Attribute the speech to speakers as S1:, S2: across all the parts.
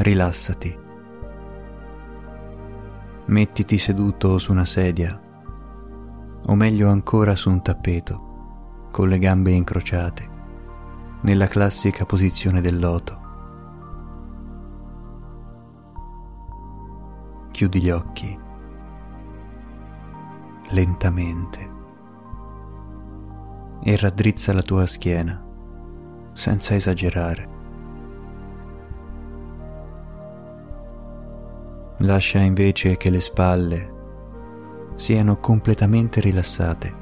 S1: rilassati. Mettiti seduto su una sedia, o meglio ancora su un tappeto, con le gambe incrociate, nella classica posizione del loto. Chiudi gli occhi lentamente e raddrizza la tua schiena senza esagerare. Lascia invece che le spalle siano completamente rilassate,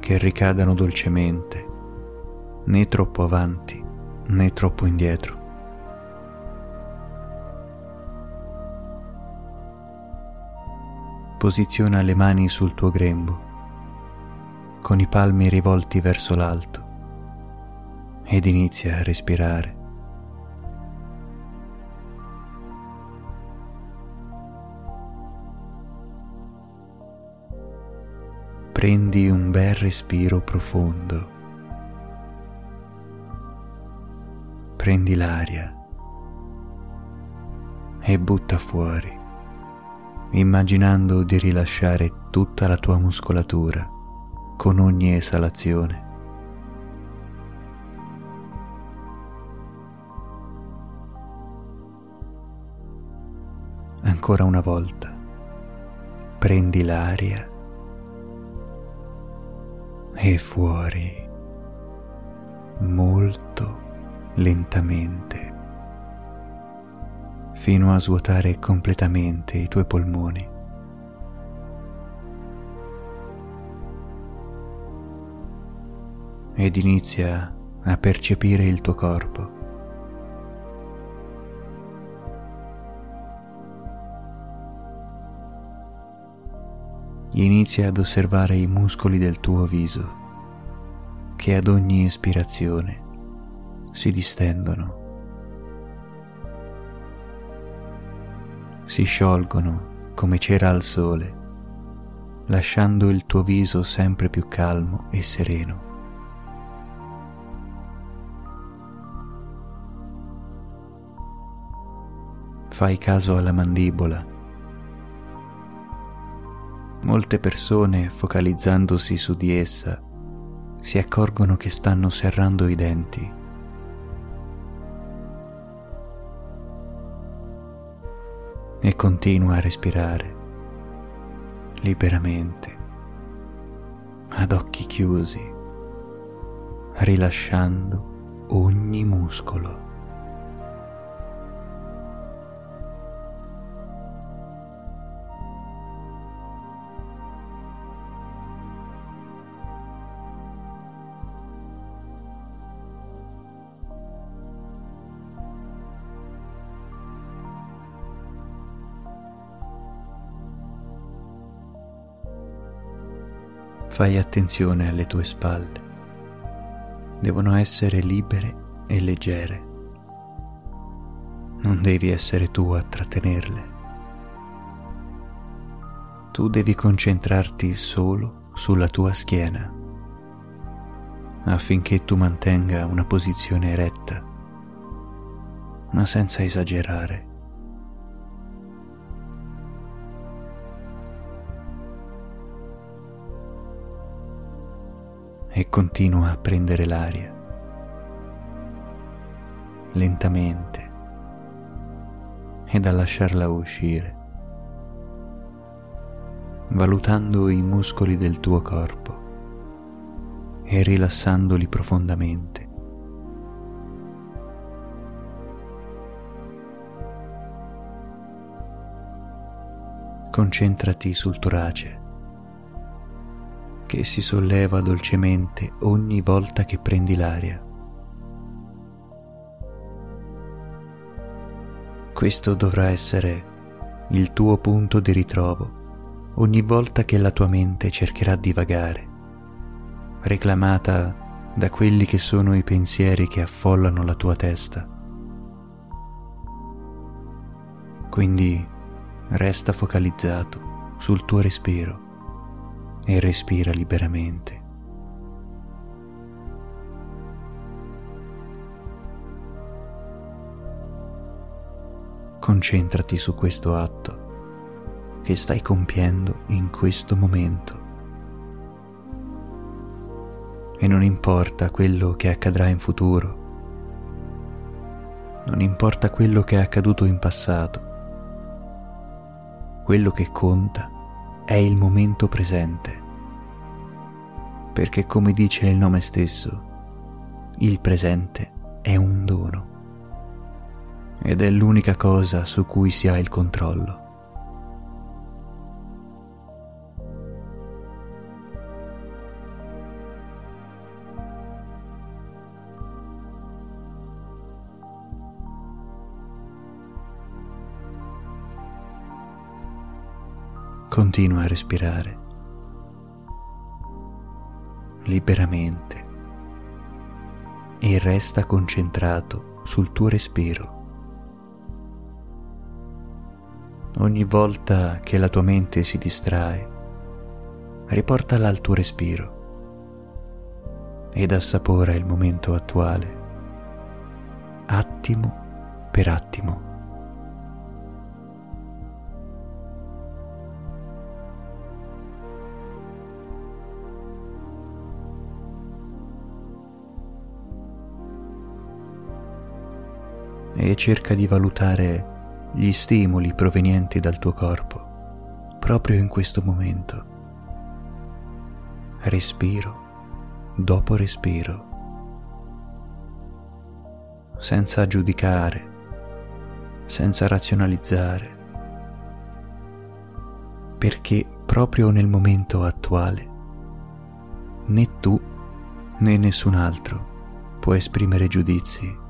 S1: che ricadano dolcemente, né troppo avanti né troppo indietro. Posiziona le mani sul tuo grembo con i palmi rivolti verso l'alto ed inizia a respirare. Prendi un bel respiro profondo. Prendi l'aria e butta fuori, immaginando di rilasciare tutta la tua muscolatura con ogni esalazione. Ancora una volta, prendi l'aria e fuori molto lentamente fino a svuotare completamente i tuoi polmoni. ed inizia a percepire il tuo corpo. Inizia ad osservare i muscoli del tuo viso che ad ogni espirazione si distendono, si sciolgono come cera al sole, lasciando il tuo viso sempre più calmo e sereno. fai caso alla mandibola. Molte persone, focalizzandosi su di essa, si accorgono che stanno serrando i denti. E continua a respirare liberamente, ad occhi chiusi, rilasciando ogni muscolo. Fai attenzione alle tue spalle. Devono essere libere e leggere. Non devi essere tu a trattenerle. Tu devi concentrarti solo sulla tua schiena affinché tu mantenga una posizione eretta, ma senza esagerare. E continua a prendere l'aria. Lentamente. Ed a lasciarla uscire, valutando i muscoli del tuo corpo. E rilassandoli profondamente. Concentrati sul torace che si solleva dolcemente ogni volta che prendi l'aria. Questo dovrà essere il tuo punto di ritrovo ogni volta che la tua mente cercherà di vagare, reclamata da quelli che sono i pensieri che affollano la tua testa. Quindi resta focalizzato sul tuo respiro e respira liberamente. Concentrati su questo atto che stai compiendo in questo momento. E non importa quello che accadrà in futuro, non importa quello che è accaduto in passato, quello che conta è il momento presente, perché come dice il nome stesso, il presente è un dono ed è l'unica cosa su cui si ha il controllo. Continua a respirare liberamente e resta concentrato sul tuo respiro. Ogni volta che la tua mente si distrae, riportala al tuo respiro ed assapora il momento attuale, attimo per attimo. E cerca di valutare gli stimoli provenienti dal tuo corpo proprio in questo momento. Respiro dopo respiro, senza giudicare, senza razionalizzare, perché proprio nel momento attuale né tu né nessun altro può esprimere giudizi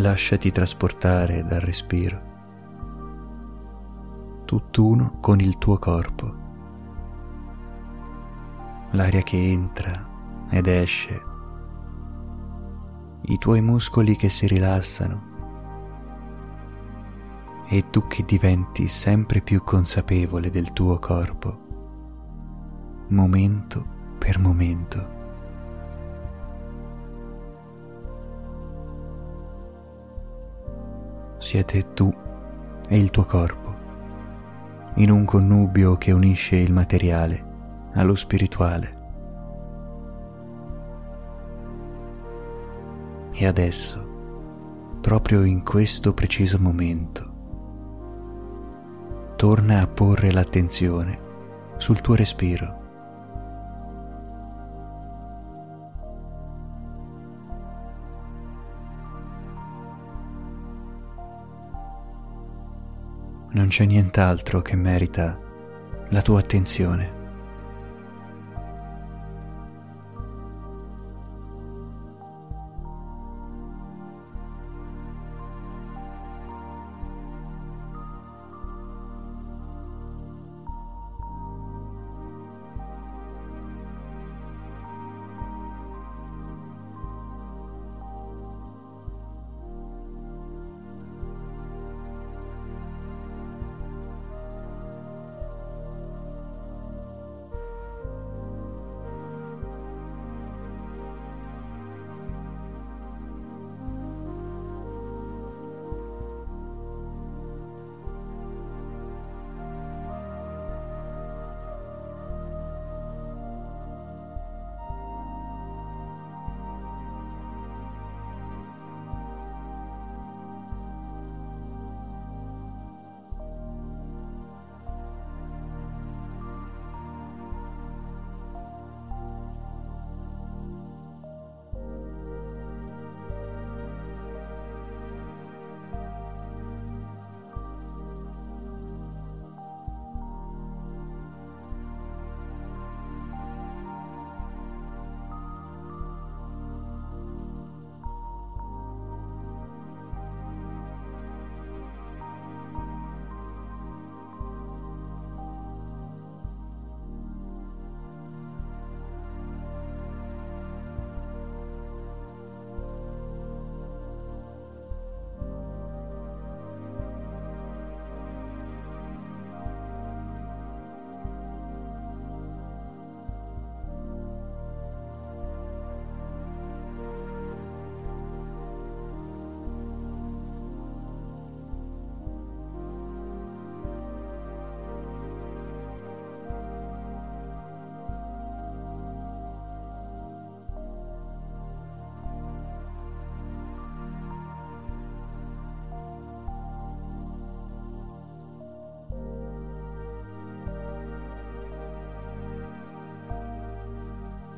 S1: lasciati trasportare dal respiro, tutt'uno con il tuo corpo, l'aria che entra ed esce, i tuoi muscoli che si rilassano. E tu che diventi sempre più consapevole del tuo corpo, momento per momento. Siete tu e il tuo corpo, in un connubio che unisce il materiale allo spirituale. E adesso, proprio in questo preciso momento, torna a porre l'attenzione sul tuo respiro. Non c'è nient'altro che merita la tua attenzione.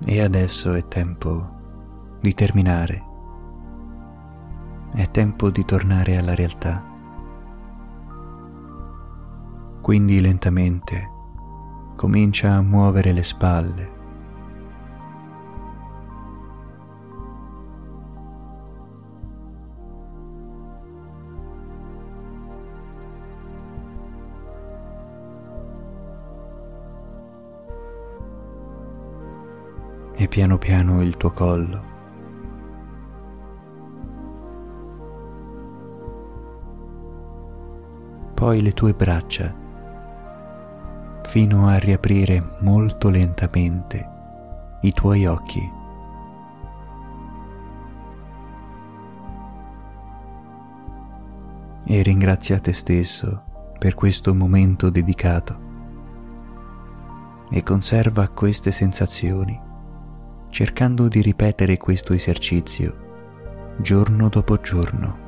S1: E adesso è tempo di terminare. È tempo di tornare alla realtà. Quindi lentamente comincia a muovere le spalle. E piano piano il tuo collo. Poi le tue braccia fino a riaprire molto lentamente i tuoi occhi. E ringrazia te stesso per questo momento dedicato e conserva queste sensazioni cercando di ripetere questo esercizio giorno dopo giorno.